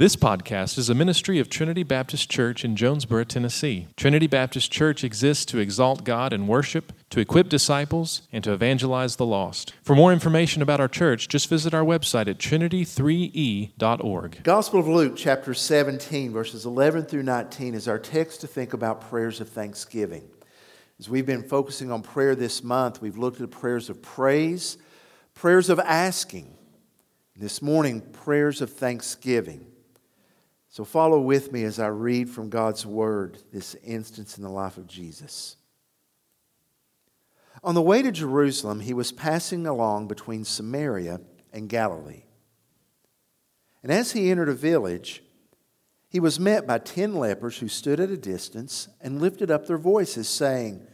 This podcast is a ministry of Trinity Baptist Church in Jonesborough, Tennessee. Trinity Baptist Church exists to exalt God in worship, to equip disciples, and to evangelize the lost. For more information about our church, just visit our website at trinity3e.org. Gospel of Luke, chapter 17, verses 11 through 19, is our text to think about prayers of thanksgiving. As we've been focusing on prayer this month, we've looked at prayers of praise, prayers of asking. This morning, prayers of thanksgiving. So follow with me as I read from God's Word this instance in the life of Jesus. On the way to Jerusalem, he was passing along between Samaria and Galilee. And as he entered a village, he was met by ten lepers who stood at a distance and lifted up their voices, saying,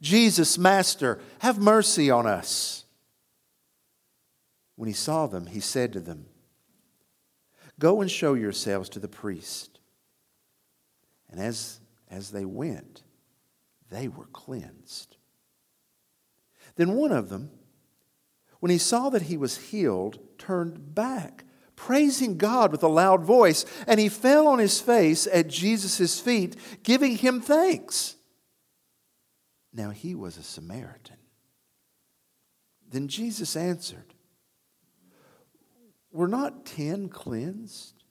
Jesus, Master, have mercy on us. When he saw them, he said to them, Go and show yourselves to the priest. And as, as they went, they were cleansed. Then one of them, when he saw that he was healed, turned back, praising God with a loud voice, and he fell on his face at Jesus' feet, giving him thanks. Now he was a Samaritan. Then Jesus answered, were not ten cleansed?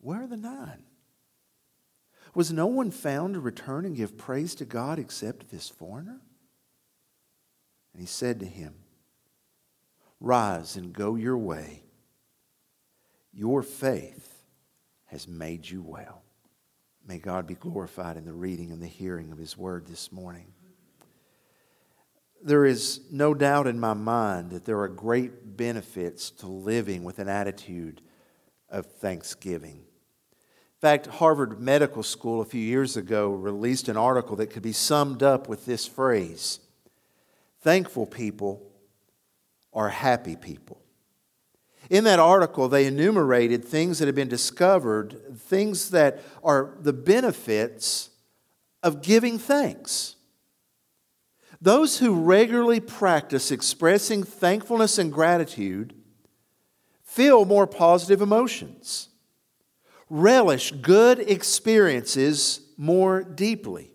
Where are the nine? Was no one found to return and give praise to God except this foreigner? And he said to him, Rise and go your way. Your faith has made you well. May God be glorified in the reading and the hearing of his word this morning there is no doubt in my mind that there are great benefits to living with an attitude of thanksgiving. In fact, Harvard Medical School a few years ago released an article that could be summed up with this phrase Thankful people are happy people. In that article, they enumerated things that have been discovered, things that are the benefits of giving thanks. Those who regularly practice expressing thankfulness and gratitude feel more positive emotions, relish good experiences more deeply,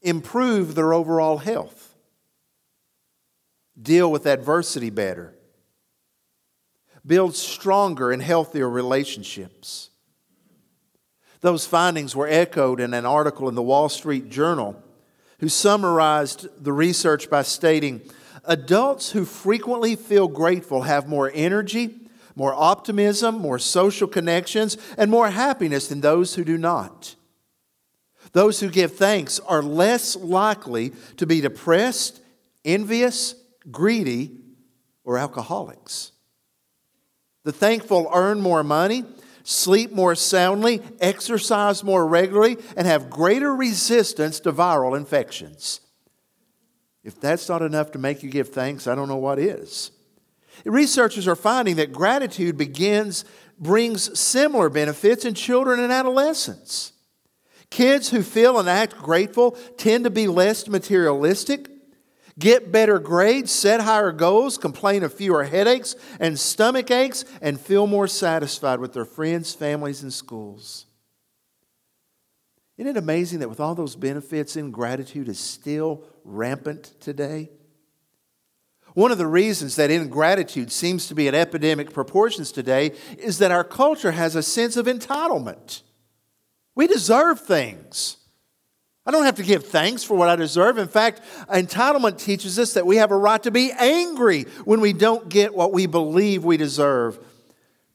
improve their overall health, deal with adversity better, build stronger and healthier relationships. Those findings were echoed in an article in the Wall Street Journal who summarized the research by stating adults who frequently feel grateful have more energy, more optimism, more social connections, and more happiness than those who do not. Those who give thanks are less likely to be depressed, envious, greedy, or alcoholics. The thankful earn more money sleep more soundly, exercise more regularly, and have greater resistance to viral infections. If that's not enough to make you give thanks, I don't know what is. Researchers are finding that gratitude begins brings similar benefits in children and adolescents. Kids who feel and act grateful tend to be less materialistic, get better grades, set higher goals, complain of fewer headaches and stomach aches, and feel more satisfied with their friends, families, and schools. Isn't it amazing that with all those benefits, ingratitude is still rampant today? One of the reasons that ingratitude seems to be at epidemic proportions today is that our culture has a sense of entitlement. We deserve things. I don't have to give thanks for what I deserve. In fact, entitlement teaches us that we have a right to be angry when we don't get what we believe we deserve.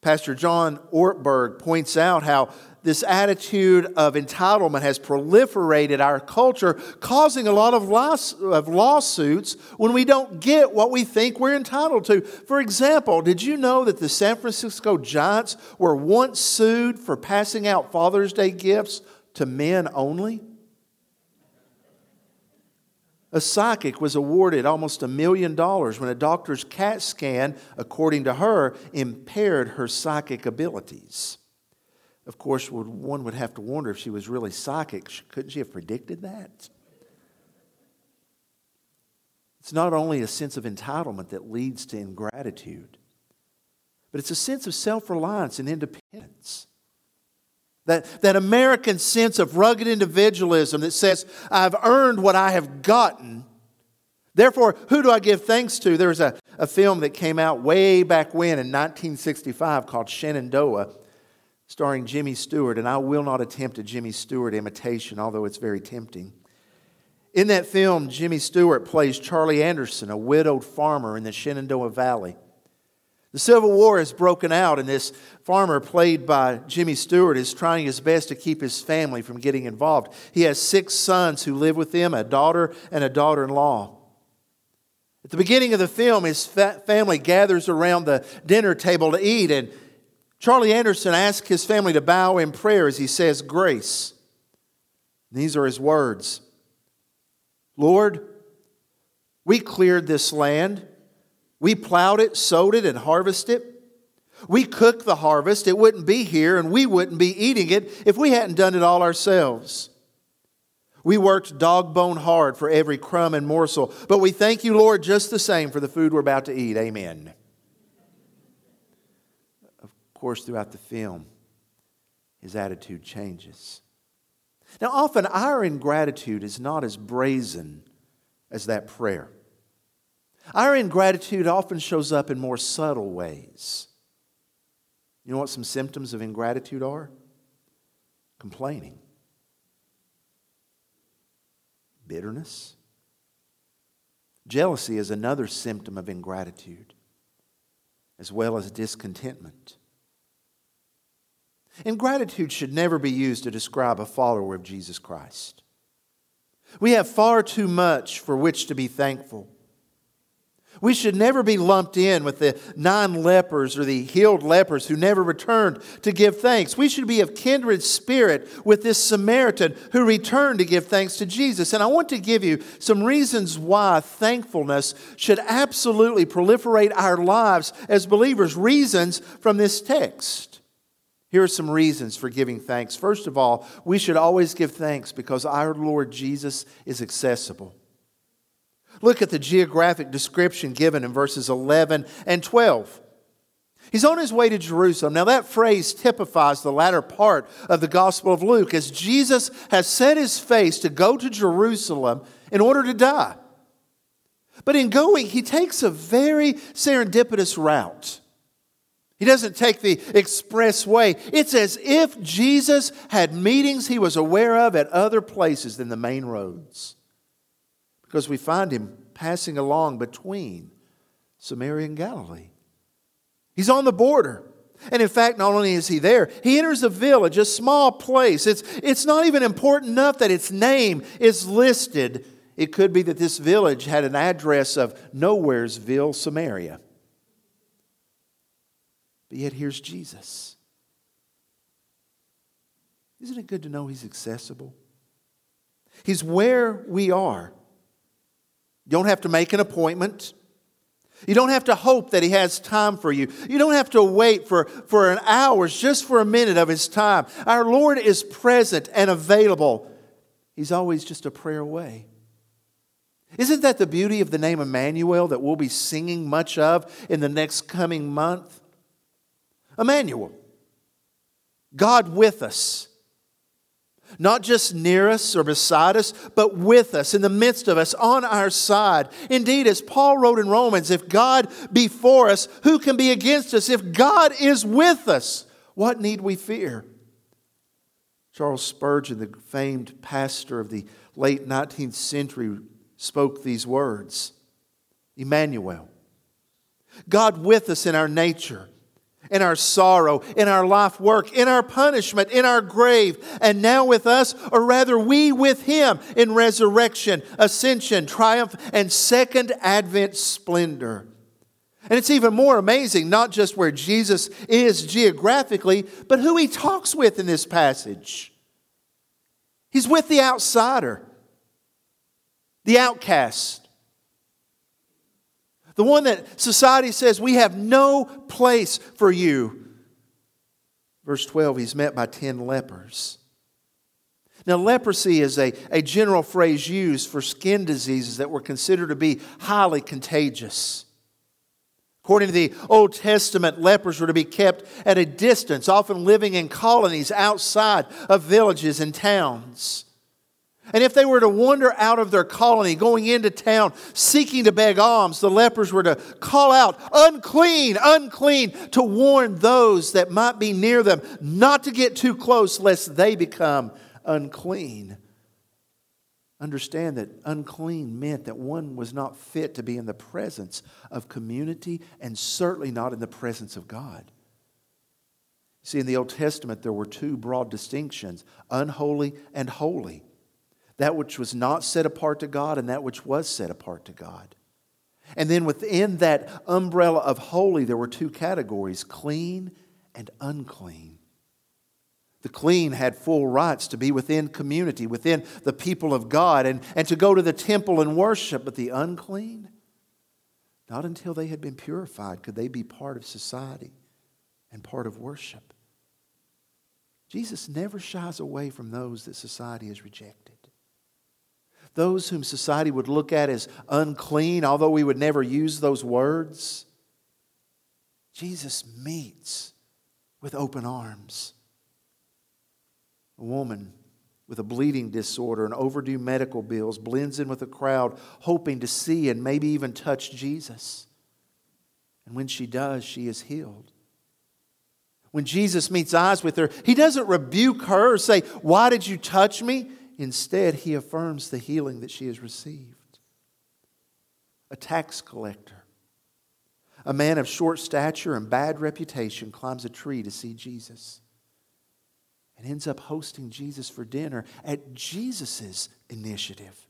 Pastor John Ortberg points out how this attitude of entitlement has proliferated our culture, causing a lot of, lawsuits when we don't get what we think we're entitled to. For example, did you know that the San Francisco Giants were once sued for passing out Father's Day gifts to men only? A psychic was awarded almost a million dollars when a doctor's CAT scan, according to her, impaired her psychic abilities. Of course, one would have to wonder if she was really psychic. Couldn't she have predicted that? It's not only a sense of entitlement that leads to ingratitude, but it's a sense of self reliance and independence. That, that American sense of rugged individualism that says, I've earned what I have gotten. Therefore, who do I give thanks to? There's a, a film that came out way back when in 1965 called Shenandoah, starring Jimmy Stewart, and I will not attempt a Jimmy Stewart imitation, although it's very tempting. In that film, Jimmy Stewart plays Charlie Anderson, a widowed farmer in the Shenandoah Valley. The Civil War has broken out, and this farmer, played by Jimmy Stewart, is trying his best to keep his family from getting involved. He has six sons who live with him, a daughter and a daughter in law. At the beginning of the film, his family gathers around the dinner table to eat, and Charlie Anderson asks his family to bow in prayer as he says grace. These are his words Lord, we cleared this land. We plowed it, sowed it, and harvested it. We cooked the harvest. It wouldn't be here, and we wouldn't be eating it if we hadn't done it all ourselves. We worked dog bone hard for every crumb and morsel, but we thank you, Lord, just the same for the food we're about to eat. Amen. Of course, throughout the film, his attitude changes. Now, often our ingratitude is not as brazen as that prayer. Our ingratitude often shows up in more subtle ways. You know what some symptoms of ingratitude are? Complaining, bitterness. Jealousy is another symptom of ingratitude, as well as discontentment. Ingratitude should never be used to describe a follower of Jesus Christ. We have far too much for which to be thankful. We should never be lumped in with the nine lepers or the healed lepers who never returned to give thanks. We should be of kindred spirit with this Samaritan who returned to give thanks to Jesus. And I want to give you some reasons why thankfulness should absolutely proliferate our lives as believers, reasons from this text. Here are some reasons for giving thanks. First of all, we should always give thanks because our Lord Jesus is accessible. Look at the geographic description given in verses 11 and 12. He's on his way to Jerusalem. Now, that phrase typifies the latter part of the Gospel of Luke as Jesus has set his face to go to Jerusalem in order to die. But in going, he takes a very serendipitous route. He doesn't take the express way. It's as if Jesus had meetings he was aware of at other places than the main roads. Because we find him passing along between Samaria and Galilee. He's on the border. And in fact, not only is he there, he enters a village, a small place. It's, it's not even important enough that its name is listed. It could be that this village had an address of Nowheresville, Samaria. But yet here's Jesus. Isn't it good to know He's accessible? He's where we are. You don't have to make an appointment. You don't have to hope that He has time for you. You don't have to wait for, for an hour, just for a minute of His time. Our Lord is present and available. He's always just a prayer away. Isn't that the beauty of the name Emmanuel that we'll be singing much of in the next coming month? Emmanuel, God with us. Not just near us or beside us, but with us, in the midst of us, on our side. Indeed, as Paul wrote in Romans, if God be for us, who can be against us? If God is with us, what need we fear? Charles Spurgeon, the famed pastor of the late 19th century, spoke these words Emmanuel, God with us in our nature in our sorrow, in our life work, in our punishment, in our grave, and now with us, or rather we with him in resurrection, ascension, triumph, and second advent splendor. And it's even more amazing, not just where Jesus is geographically, but who he talks with in this passage. He's with the outsider, the outcast, the one that society says, we have no place for you. Verse 12, he's met by 10 lepers. Now, leprosy is a, a general phrase used for skin diseases that were considered to be highly contagious. According to the Old Testament, lepers were to be kept at a distance, often living in colonies outside of villages and towns. And if they were to wander out of their colony, going into town, seeking to beg alms, the lepers were to call out, unclean, unclean, to warn those that might be near them not to get too close lest they become unclean. Understand that unclean meant that one was not fit to be in the presence of community and certainly not in the presence of God. See, in the Old Testament, there were two broad distinctions unholy and holy that which was not set apart to God and that which was set apart to God. And then within that umbrella of holy, there were two categories clean and unclean. The clean had full rights to be within community, within the people of God, and, and to go to the temple and worship. But the unclean, not until they had been purified could they be part of society and part of worship. Jesus never shies away from those that society has rejected. Those whom society would look at as unclean, although we would never use those words, Jesus meets with open arms. A woman with a bleeding disorder and overdue medical bills blends in with a crowd, hoping to see and maybe even touch Jesus. And when she does, she is healed. When Jesus meets eyes with her, he doesn't rebuke her or say, Why did you touch me? Instead, he affirms the healing that she has received. A tax collector, a man of short stature and bad reputation, climbs a tree to see Jesus and ends up hosting Jesus for dinner at Jesus' initiative.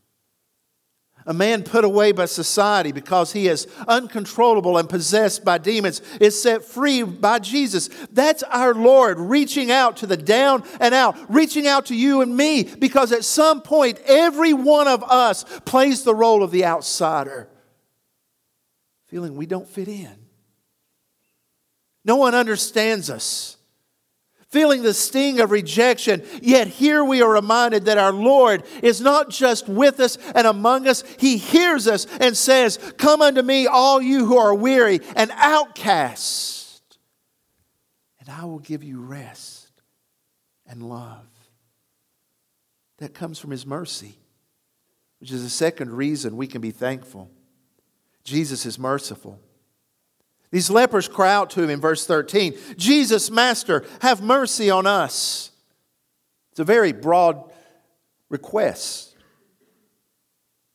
A man put away by society because he is uncontrollable and possessed by demons is set free by Jesus. That's our Lord reaching out to the down and out, reaching out to you and me because at some point every one of us plays the role of the outsider, feeling we don't fit in. No one understands us feeling the sting of rejection. Yet here we are reminded that our Lord is not just with us and among us, He hears us and says, Come unto me, all you who are weary and outcast, and I will give you rest and love. That comes from His mercy, which is the second reason we can be thankful. Jesus is merciful. These lepers cry out to him in verse 13 Jesus, Master, have mercy on us. It's a very broad request.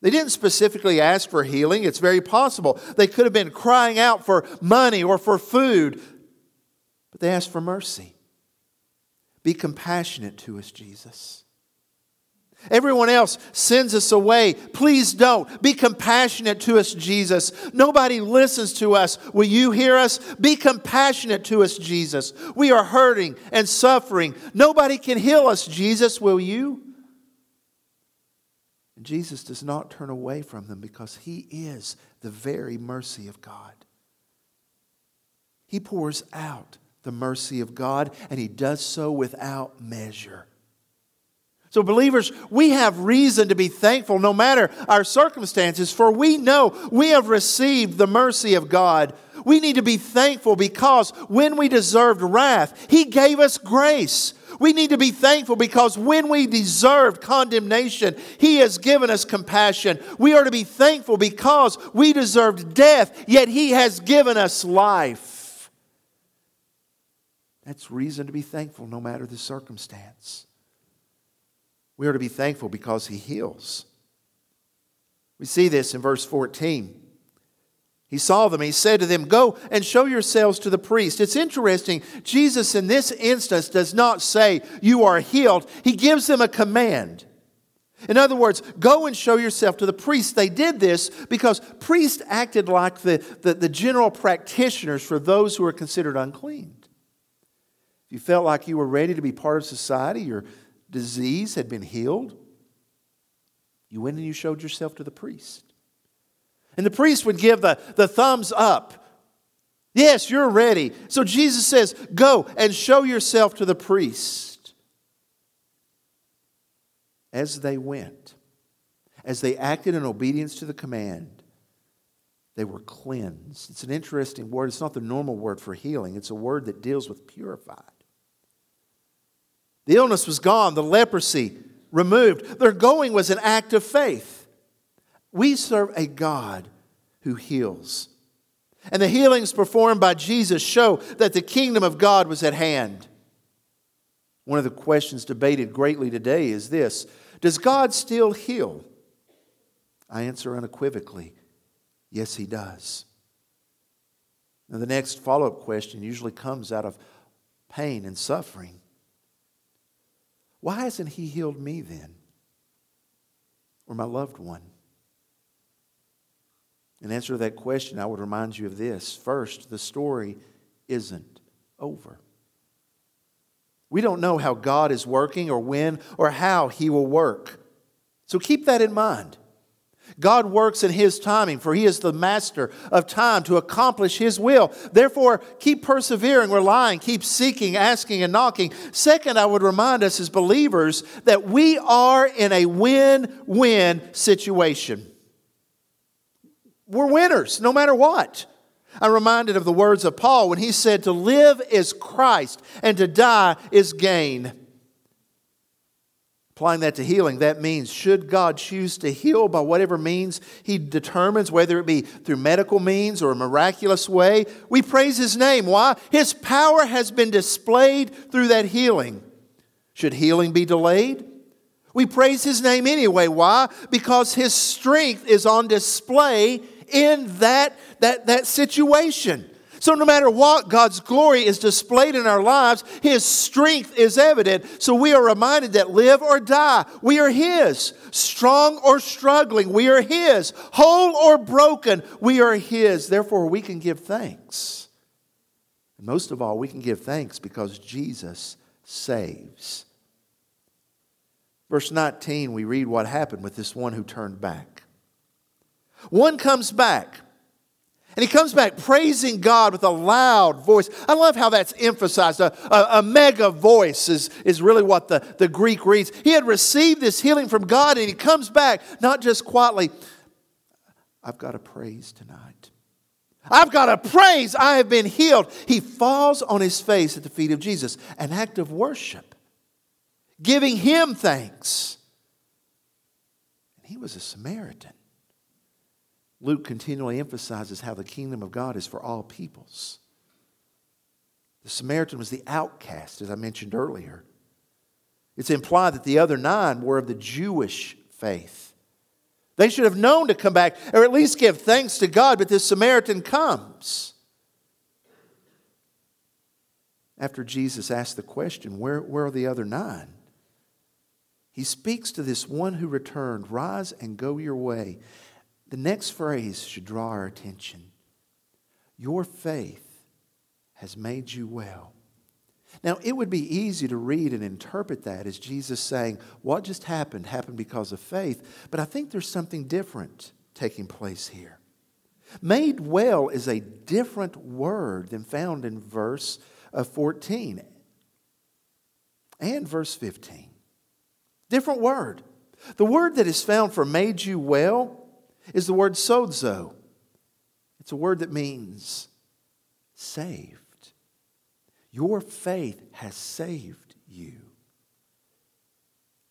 They didn't specifically ask for healing. It's very possible. They could have been crying out for money or for food, but they asked for mercy. Be compassionate to us, Jesus. Everyone else sends us away. Please don't. Be compassionate to us, Jesus. Nobody listens to us. Will you hear us? Be compassionate to us, Jesus. We are hurting and suffering. Nobody can heal us, Jesus. Will you? And Jesus does not turn away from them because he is the very mercy of God. He pours out the mercy of God, and he does so without measure. So, believers, we have reason to be thankful no matter our circumstances, for we know we have received the mercy of God. We need to be thankful because when we deserved wrath, He gave us grace. We need to be thankful because when we deserved condemnation, He has given us compassion. We are to be thankful because we deserved death, yet He has given us life. That's reason to be thankful no matter the circumstance. We are to be thankful because he heals. We see this in verse 14. He saw them. He said to them, Go and show yourselves to the priest. It's interesting. Jesus, in this instance, does not say, You are healed. He gives them a command. In other words, go and show yourself to the priest. They did this because priests acted like the, the, the general practitioners for those who are considered unclean. If you felt like you were ready to be part of society, your disease had been healed, you went and you showed yourself to the priest. And the priest would give the, the thumbs up. Yes, you're ready. So Jesus says, Go and show yourself to the priest. As they went, as they acted in obedience to the command, they were cleansed. It's an interesting word. It's not the normal word for healing, it's a word that deals with purified. The illness was gone, the leprosy removed. Their going was an act of faith. We serve a God who heals. And the healings performed by Jesus show that the kingdom of God was at hand. One of the questions debated greatly today is this Does God still heal? I answer unequivocally yes, He does. Now, the next follow up question usually comes out of pain and suffering. Why hasn't He healed me then? Or my loved one? In answer to that question, I would remind you of this. First, the story isn't over. We don't know how God is working or when or how He will work. So keep that in mind. God works in His timing, for He is the master of time to accomplish His will. Therefore, keep persevering, relying, keep seeking, asking, and knocking. Second, I would remind us as believers that we are in a win win situation. We're winners no matter what. I'm reminded of the words of Paul when he said, To live is Christ, and to die is gain. Applying that to healing, that means should God choose to heal by whatever means He determines, whether it be through medical means or a miraculous way, we praise His name. Why? His power has been displayed through that healing. Should healing be delayed? We praise His name anyway. Why? Because His strength is on display in that, that, that situation. So, no matter what, God's glory is displayed in our lives. His strength is evident. So, we are reminded that live or die, we are His. Strong or struggling, we are His. Whole or broken, we are His. Therefore, we can give thanks. And most of all, we can give thanks because Jesus saves. Verse 19, we read what happened with this one who turned back. One comes back. And he comes back praising God with a loud voice. I love how that's emphasized. A, a, a, mega voice is, is really what the, the Greek reads. He had received this healing from God, and he comes back, not just quietly, I've got to praise tonight. I've got to praise. I have been healed. He falls on his face at the feet of Jesus, an act of worship, giving him thanks. And he was a Samaritan. Luke continually emphasizes how the kingdom of God is for all peoples. The Samaritan was the outcast, as I mentioned earlier. It's implied that the other nine were of the Jewish faith. They should have known to come back or at least give thanks to God, but this Samaritan comes. After Jesus asked the question, Where, where are the other nine? He speaks to this one who returned Rise and go your way. The next phrase should draw our attention. Your faith has made you well. Now, it would be easy to read and interpret that as Jesus saying, What just happened happened because of faith. But I think there's something different taking place here. Made well is a different word than found in verse uh, 14 and verse 15. Different word. The word that is found for made you well is the word sozo. It's a word that means saved. Your faith has saved you.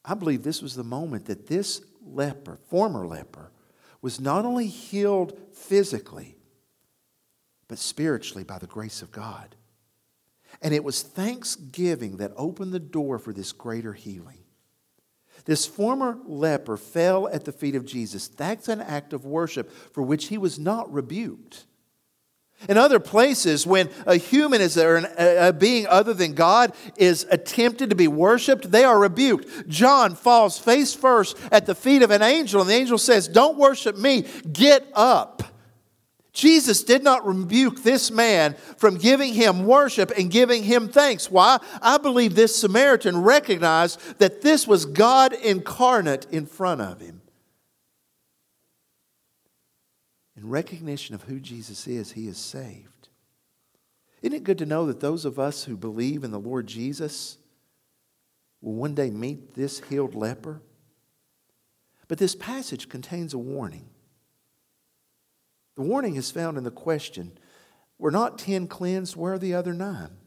I believe this was the moment that this leper, former leper, was not only healed physically, but spiritually by the grace of God. And it was thanksgiving that opened the door for this greater healing. This former leper fell at the feet of Jesus. That's an act of worship for which he was not rebuked. In other places, when a human is or a being other than God is attempted to be worshiped, they are rebuked. John falls face first at the feet of an angel, and the angel says, Don't worship me, get up. Jesus did not rebuke this man from giving him worship and giving him thanks. Why? I believe this Samaritan recognized that this was God incarnate in front of him. In recognition of who Jesus is, he is saved. Isn't it good to know that those of us who believe in the Lord Jesus will one day meet this healed leper? But this passage contains a warning. The warning is found in the question Were not ten cleansed? Where are the other nine?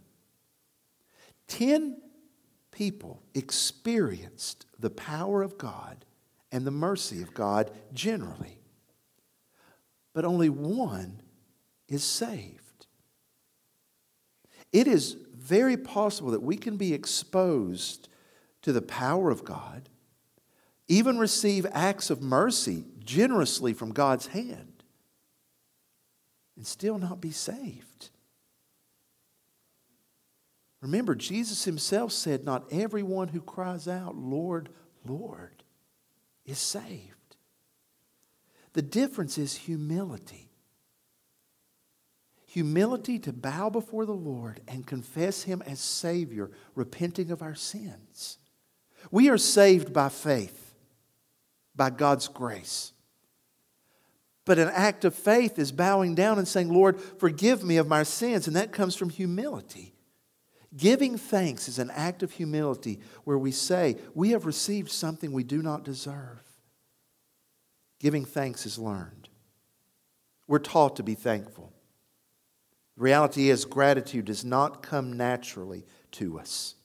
Ten people experienced the power of God and the mercy of God generally, but only one is saved. It is very possible that we can be exposed to the power of God, even receive acts of mercy generously from God's hand, and still not be saved. Remember, Jesus himself said, Not everyone who cries out, Lord, Lord, is saved. The difference is humility. Humility to bow before the Lord and confess Him as Savior, repenting of our sins. We are saved by faith, by God's grace. But an act of faith is bowing down and saying, Lord, forgive me of my sins. And that comes from humility. Giving thanks is an act of humility where we say, We have received something we do not deserve. Giving thanks is learned. We're taught to be thankful. The reality is, gratitude does not come naturally to us.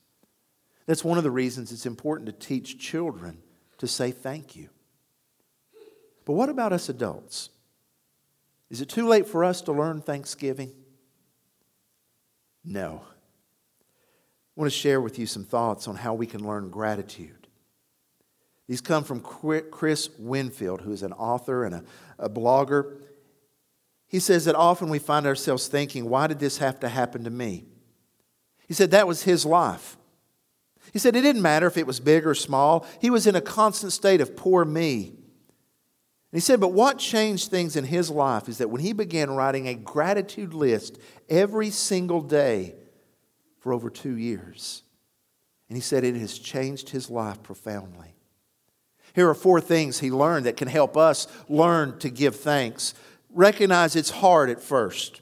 That's one of the reasons it's important to teach children to say thank you. But what about us adults? Is it too late for us to learn thanksgiving? No. I want to share with you some thoughts on how we can learn gratitude. These come from Chris Winfield, who is an author and a, a blogger. He says that often we find ourselves thinking, why did this have to happen to me? He said that was his life. He said it didn't matter if it was big or small, he was in a constant state of poor me. He said, but what changed things in his life is that when he began writing a gratitude list every single day, for over two years. And he said it has changed his life profoundly. Here are four things he learned that can help us learn to give thanks. Recognize it's hard at first.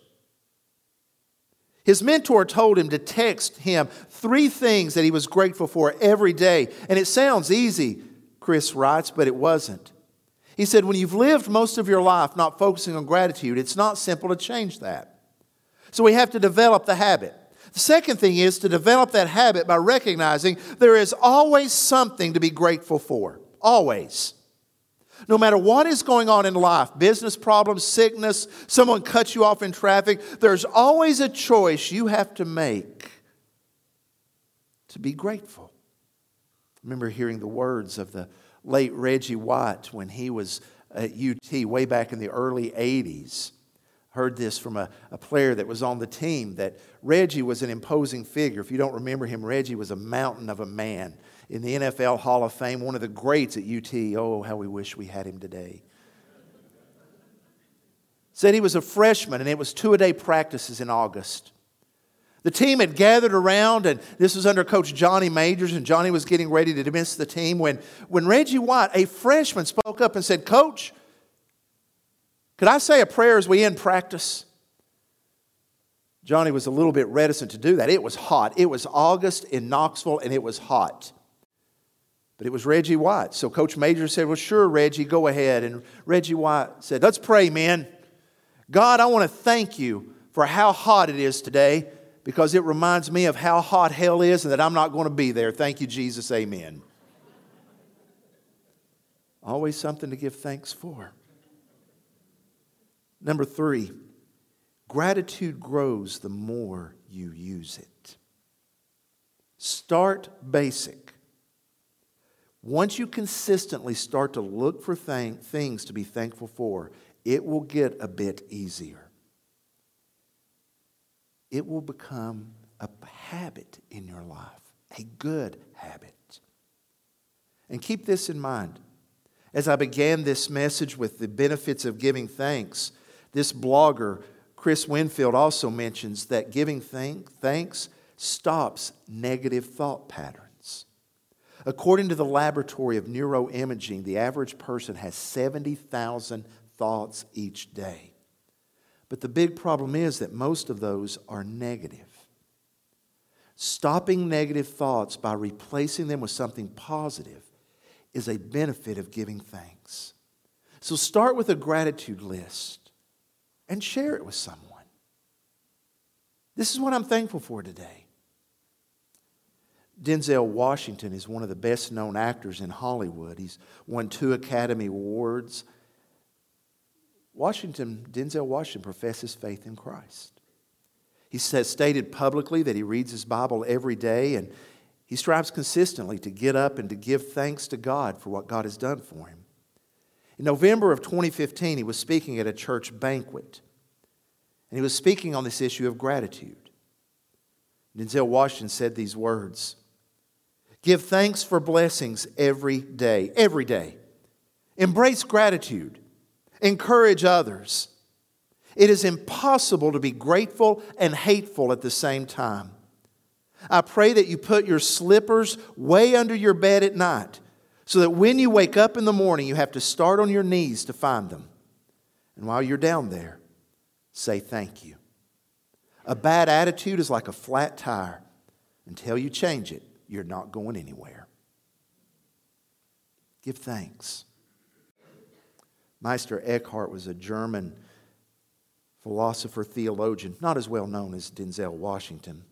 His mentor told him to text him three things that he was grateful for every day. And it sounds easy, Chris writes, but it wasn't. He said, when you've lived most of your life not focusing on gratitude, it's not simple to change that. So we have to develop the habit. The second thing is to develop that habit by recognizing there is always something to be grateful for. Always. No matter what is going on in life business problems, sickness, someone cuts you off in traffic there's always a choice you have to make to be grateful. I remember hearing the words of the late Reggie White when he was at UT way back in the early 80s heard this from a, a player that was on the team that Reggie was an imposing figure. If you don't remember him, Reggie was a mountain of a man in the NFL Hall of Fame, one of the greats at UT. Oh, how we wish we had him today. Said he was a freshman, and it was two a day practices in August. The team had gathered around, and this was under Coach Johnny Majors, and Johnny was getting ready to dismiss the team when, when Reggie White, a freshman, spoke up and said, Coach, could I say a prayer as we end practice? Johnny was a little bit reticent to do that. It was hot. It was August in Knoxville and it was hot. But it was Reggie White. So Coach Major said, Well, sure, Reggie, go ahead. And Reggie White said, Let's pray, man. God, I want to thank you for how hot it is today because it reminds me of how hot hell is and that I'm not going to be there. Thank you, Jesus. Amen. Always something to give thanks for. Number three, gratitude grows the more you use it. Start basic. Once you consistently start to look for thing, things to be thankful for, it will get a bit easier. It will become a habit in your life, a good habit. And keep this in mind. As I began this message with the benefits of giving thanks, this blogger, Chris Winfield, also mentions that giving thanks stops negative thought patterns. According to the Laboratory of Neuroimaging, the average person has 70,000 thoughts each day. But the big problem is that most of those are negative. Stopping negative thoughts by replacing them with something positive is a benefit of giving thanks. So start with a gratitude list. and share it with someone. This is what I'm thankful for today. Denzel Washington is one of the best known actors in Hollywood. He's won two Academy Awards. Washington, Denzel Washington professes faith in Christ. He says, stated publicly that he reads his Bible every day and he strives consistently to get up and to give thanks to God for what God has done for him. In November of 2015, he was speaking at a church banquet, and he was speaking on this issue of gratitude. Denzel Washington said these words Give thanks for blessings every day, every day. Embrace gratitude, encourage others. It is impossible to be grateful and hateful at the same time. I pray that you put your slippers way under your bed at night so that when you wake up in the morning, you have to start on your knees to find them. And while you're down there, say thank you. A bad attitude is like a flat tire. Until you change it, you're not going anywhere. Give thanks. Meister Eckhart was a German philosopher, theologian, not as well known as Denzel Washington.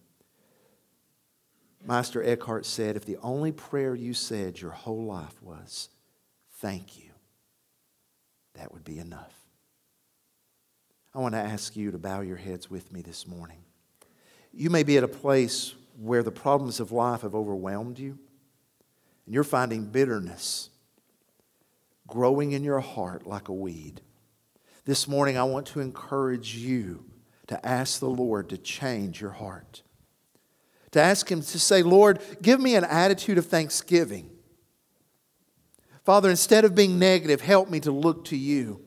Meister Eckhart said, if the only prayer you said your whole life was, thank you, that would be enough. I want to ask you to bow your heads with me this morning. You may be at a place where the problems of life have overwhelmed you, and you're finding bitterness growing in your heart like a weed. This morning, I want to encourage you to ask the Lord to change your heart to ask Him to say, Lord, give me an attitude of thanksgiving. Father, instead of being negative, help me to look to you.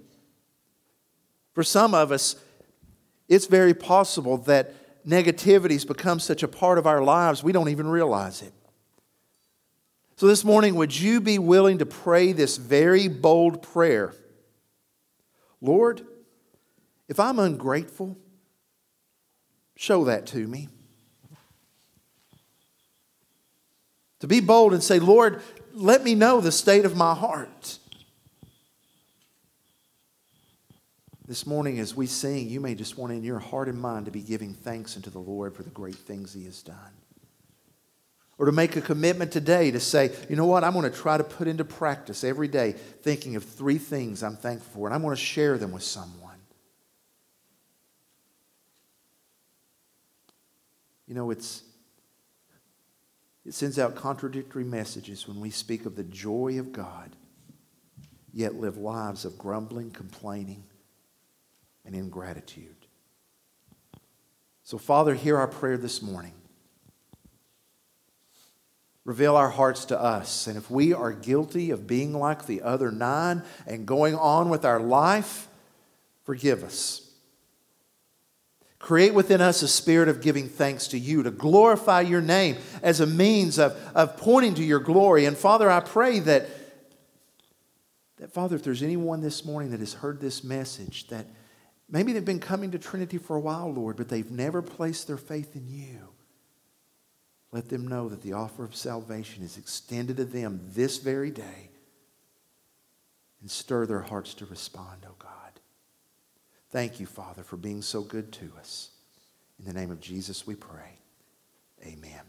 For some of us, it's very possible that negativity has become such a part of our lives we don't even realize it. So, this morning, would you be willing to pray this very bold prayer? Lord, if I'm ungrateful, show that to me. To be bold and say, Lord, let me know the state of my heart. This morning, as we sing, you may just want in your heart and mind to be giving thanks unto the Lord for the great things He has done. Or to make a commitment today to say, you know what, I'm going to try to put into practice every day thinking of three things I'm thankful for, and I'm going to share them with someone. You know, it's it sends out contradictory messages when we speak of the joy of God, yet live lives of grumbling, complaining, and ingratitude. So, Father, hear our prayer this morning. Reveal our hearts to us. And if we are guilty of being like the other nine and going on with our life, forgive us. Create within us a spirit of giving thanks to you, to glorify your name as a means of, of pointing to your glory. And Father, I pray that, that, Father, if there's anyone this morning that has heard this message, that maybe they've been coming to Trinity for a while, Lord, but they've never placed their faith in you, let them know that the offer of salvation is extended to them this very day and stir their hearts to respond, oh God. Thank you, Father, for being so good to us. In the name of Jesus, we pray. Amen.